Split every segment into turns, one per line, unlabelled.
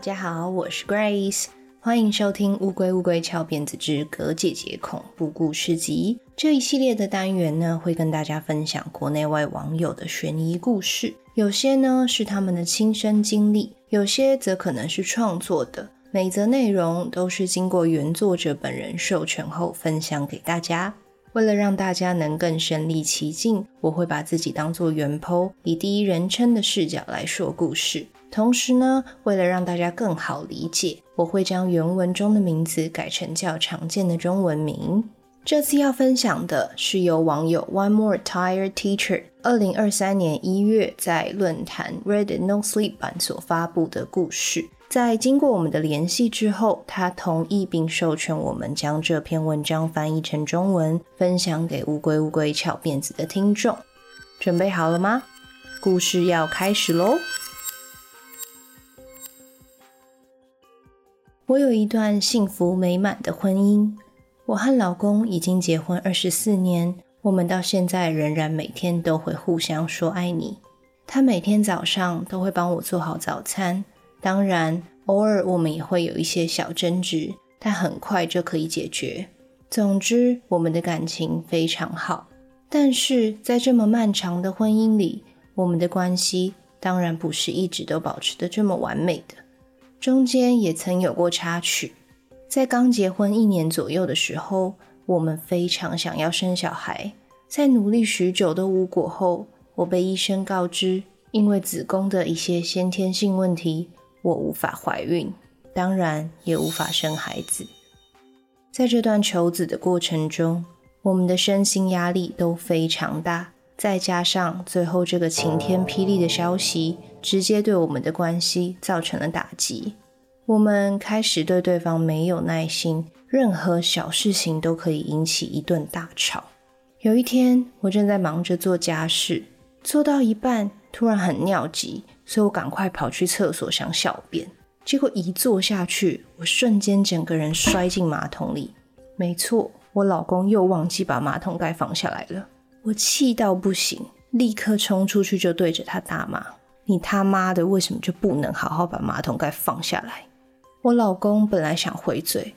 大家好，我是 Grace，欢迎收听《乌龟乌龟翘辫子之葛姐姐恐怖故事集》这一系列的单元呢，会跟大家分享国内外网友的悬疑故事，有些呢是他们的亲身经历，有些则可能是创作的，每则内容都是经过原作者本人授权后分享给大家。为了让大家能更身临其境，我会把自己当作原 PO，以第一人称的视角来说故事。同时呢，为了让大家更好理解，我会将原文中的名字改成较常见的中文名。这次要分享的是由网友 One More Tired Teacher 二零二三年一月在论坛 Reddit No Sleep 版所发布的故事。在经过我们的联系之后，他同意并授权我们将这篇文章翻译成中文，分享给乌龟乌龟翘辫子的听众。准备好了吗？故事要开始喽！我有一段幸福美满的婚姻，我和老公已经结婚二十四年，我们到现在仍然每天都会互相说爱你。他每天早上都会帮我做好早餐，当然偶尔我们也会有一些小争执，但很快就可以解决。总之，我们的感情非常好。但是在这么漫长的婚姻里，我们的关系当然不是一直都保持的这么完美的。中间也曾有过插曲，在刚结婚一年左右的时候，我们非常想要生小孩，在努力许久都无果后，我被医生告知，因为子宫的一些先天性问题，我无法怀孕，当然也无法生孩子。在这段求子的过程中，我们的身心压力都非常大，再加上最后这个晴天霹雳的消息。直接对我们的关系造成了打击，我们开始对对方没有耐心，任何小事情都可以引起一顿大吵。有一天，我正在忙着做家事，做到一半，突然很尿急，所以我赶快跑去厕所想小便，结果一坐下去，我瞬间整个人摔进马桶里。没错，我老公又忘记把马桶盖放下来了。我气到不行，立刻冲出去就对着他大骂。你他妈的为什么就不能好好把马桶盖放下来？我老公本来想回嘴，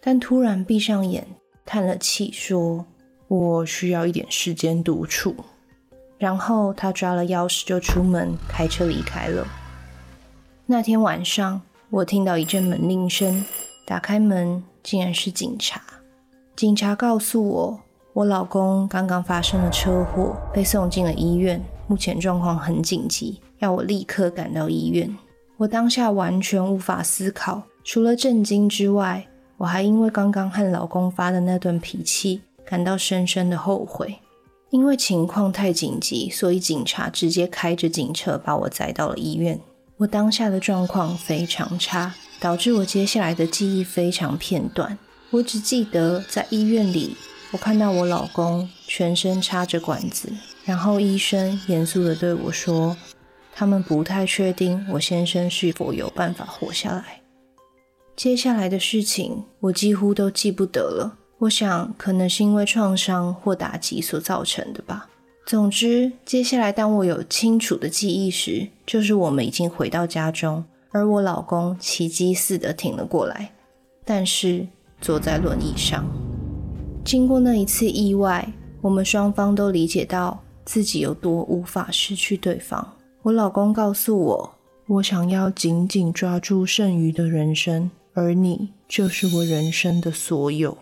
但突然闭上眼，叹了气，说：“我需要一点时间独处。”然后他抓了钥匙就出门，开车离开了。那天晚上，我听到一阵门铃声，打开门，竟然是警察。警察告诉我，我老公刚刚发生了车祸，被送进了医院，目前状况很紧急。要我立刻赶到医院，我当下完全无法思考，除了震惊之外，我还因为刚刚和老公发的那顿脾气感到深深的后悔。因为情况太紧急，所以警察直接开着警车把我载到了医院。我当下的状况非常差，导致我接下来的记忆非常片段。我只记得在医院里，我看到我老公全身插着管子，然后医生严肃地对我说。他们不太确定我先生是否有办法活下来。接下来的事情我几乎都记不得了，我想可能是因为创伤或打击所造成的吧。总之，接下来当我有清楚的记忆时，就是我们已经回到家中，而我老公奇迹似的挺了过来，但是坐在轮椅上。经过那一次意外，我们双方都理解到自己有多无法失去对方。我老公告诉我，我想要紧紧抓住剩余的人生，而你就是我人生的所有。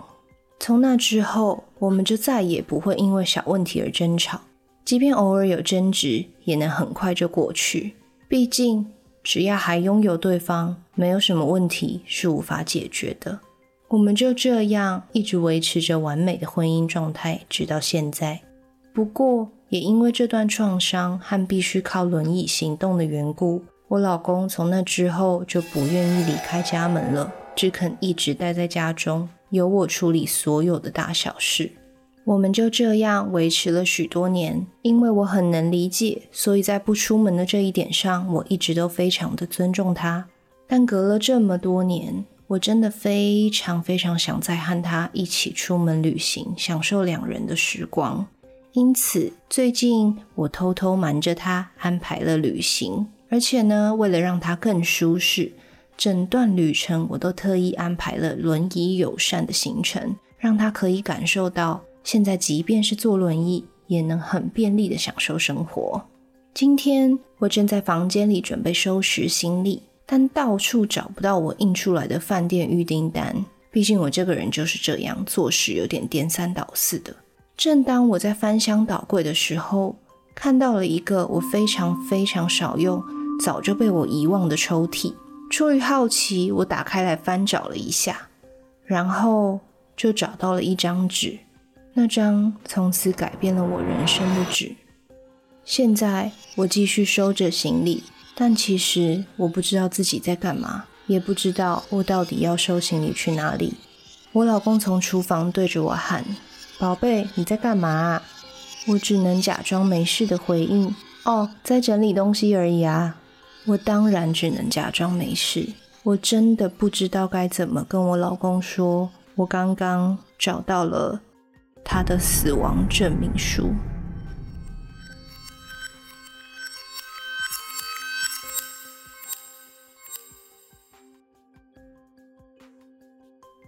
从那之后，我们就再也不会因为小问题而争吵，即便偶尔有争执，也能很快就过去。毕竟，只要还拥有对方，没有什么问题是无法解决的。我们就这样一直维持着完美的婚姻状态，直到现在。不过，也因为这段创伤和必须靠轮椅行动的缘故，我老公从那之后就不愿意离开家门了，只肯一直待在家中，由我处理所有的大小事。我们就这样维持了许多年。因为我很能理解，所以在不出门的这一点上，我一直都非常的尊重他。但隔了这么多年，我真的非常非常想再和他一起出门旅行，享受两人的时光。因此，最近我偷偷瞒着他安排了旅行，而且呢，为了让他更舒适，整段旅程我都特意安排了轮椅友善的行程，让他可以感受到现在即便是坐轮椅也能很便利的享受生活。今天我正在房间里准备收拾行李，但到处找不到我印出来的饭店预订单。毕竟我这个人就是这样，做事有点颠三倒四的。正当我在翻箱倒柜的时候，看到了一个我非常非常少用、早就被我遗忘的抽屉。出于好奇，我打开来翻找了一下，然后就找到了一张纸，那张从此改变了我人生的纸。现在我继续收着行李，但其实我不知道自己在干嘛，也不知道我到底要收行李去哪里。我老公从厨房对着我喊：“宝贝，你在干嘛？”我只能假装没事的回应：“哦，在整理东西而已啊。”我当然只能假装没事。我真的不知道该怎么跟我老公说，我刚刚找到了他的死亡证明书。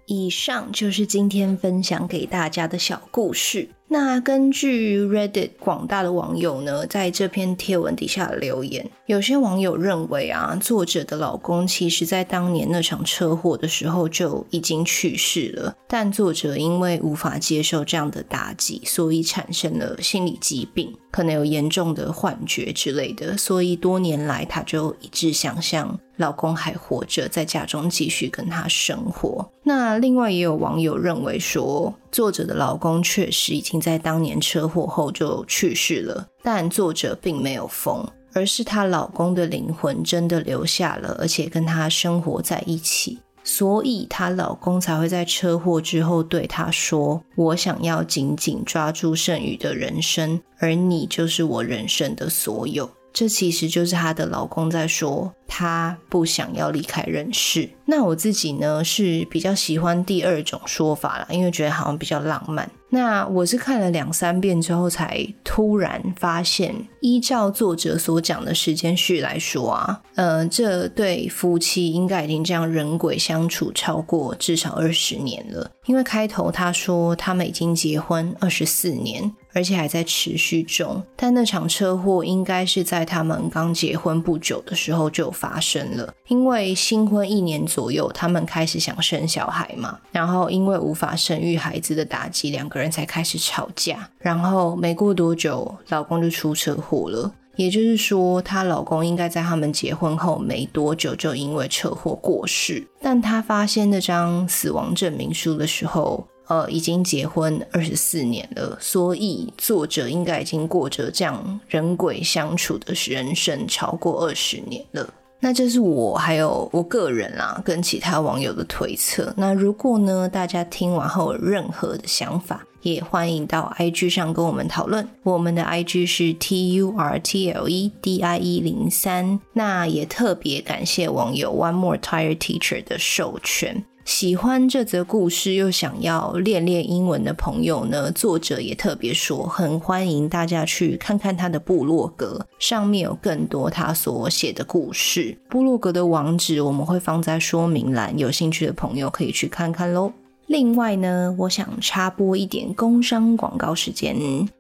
以上就是今天分享给大家的小故事。那根据 Reddit 广大的网友呢，在这篇贴文底下留言，有些网友认为啊，作者的老公其实在当年那场车祸的时候就已经去世了，但作者因为无法接受这样的打击，所以产生了心理疾病，可能有严重的幻觉之类的，所以多年来他就一直想象老公还活着，在家中继续跟他生活。那另外也有网友认为说，作者的老公确实已经在当年车祸后就去世了，但作者并没有疯，而是她老公的灵魂真的留下了，而且跟她生活在一起，所以她老公才会在车祸之后对她说：“我想要紧紧抓住剩余的人生，而你就是我人生的所有。”这其实就是她的老公在说，他不想要离开人世。那我自己呢，是比较喜欢第二种说法啦，因为觉得好像比较浪漫。那我是看了两三遍之后，才突然发现，依照作者所讲的时间序来说啊，呃，这对夫妻应该已经这样人鬼相处超过至少二十年了。因为开头他说他们已经结婚二十四年。而且还在持续中，但那场车祸应该是在他们刚结婚不久的时候就发生了。因为新婚一年左右，他们开始想生小孩嘛，然后因为无法生育孩子的打击，两个人才开始吵架。然后没过多久，老公就出车祸了。也就是说，她老公应该在他们结婚后没多久就因为车祸过世。但她发现那张死亡证明书的时候，呃，已经结婚二十四年了，所以作者应该已经过着这样人鬼相处的人生超过二十年了。那这是我还有我个人啦，跟其他网友的推测。那如果呢，大家听完后有任何的想法，也欢迎到 IG 上跟我们讨论。我们的 IG 是 T U R T L E D I E 零三。那也特别感谢网友 One More Tired Teacher 的授权。喜欢这则故事又想要练练英文的朋友呢，作者也特别说，很欢迎大家去看看他的部落格，上面有更多他所写的故事。部落格的网址我们会放在说明栏，有兴趣的朋友可以去看看喽。另外呢，我想插播一点工商广告时间。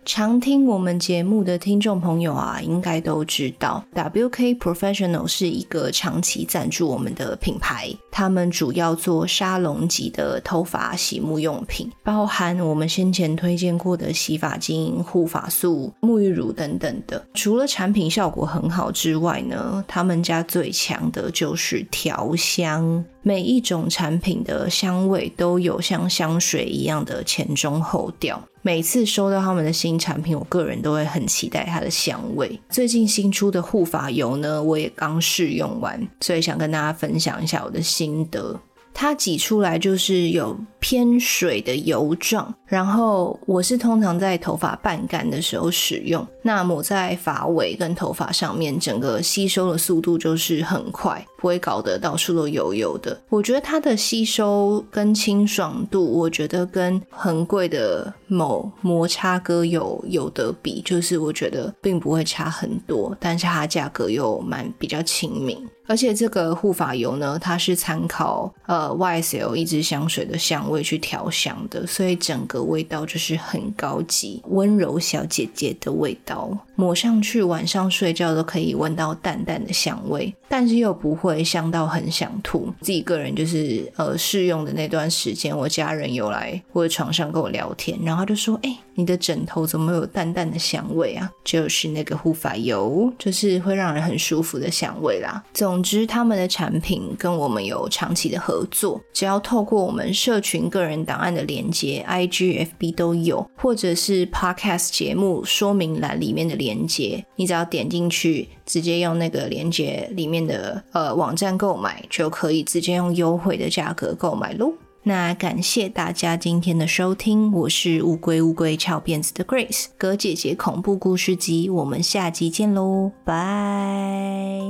常听我们节目的听众朋友啊，应该都知道，WK Professional 是一个长期赞助我们的品牌。他们主要做沙龙级的头发洗沐用品，包含我们先前推荐过的洗发精、护发素、沐浴乳等等的。除了产品效果很好之外呢，他们家最强的就是调香。每一种产品的香味都有像香水一样的前中后调。每次收到他们的新产品，我个人都会很期待它的香味。最近新出的护发油呢，我也刚试用完，所以想跟大家分享一下我的心得。它挤出来就是有偏水的油状，然后我是通常在头发半干的时候使用，那抹在发尾跟头发上面，整个吸收的速度就是很快，不会搞得到处都油油的。我觉得它的吸收跟清爽度，我觉得跟很贵的某摩擦哥有有得比，就是我觉得并不会差很多，但是它价格又蛮比较亲民。而且这个护发油呢，它是参考呃 YSL 一支香水的香味去调香的，所以整个味道就是很高级、温柔小姐姐的味道，抹上去晚上睡觉都可以闻到淡淡的香味，但是又不会香到很想吐。自己个人就是呃试用的那段时间，我家人有来我的床上跟我聊天，然后他就说：“哎、你的枕头怎么有淡淡的香味啊？”就是那个护发油，就是会让人很舒服的香味啦。总之，他们的产品跟我们有长期的合作。只要透过我们社群个人档案的连接，IG、FB 都有，或者是 Podcast 节目说明栏里面的连接，你只要点进去，直接用那个连接里面的呃网站购买，就可以直接用优惠的价格购买喽。那感谢大家今天的收听，我是乌龟乌龟翘辫子的 Grace，葛姐姐恐怖故事集，我们下集见喽，拜。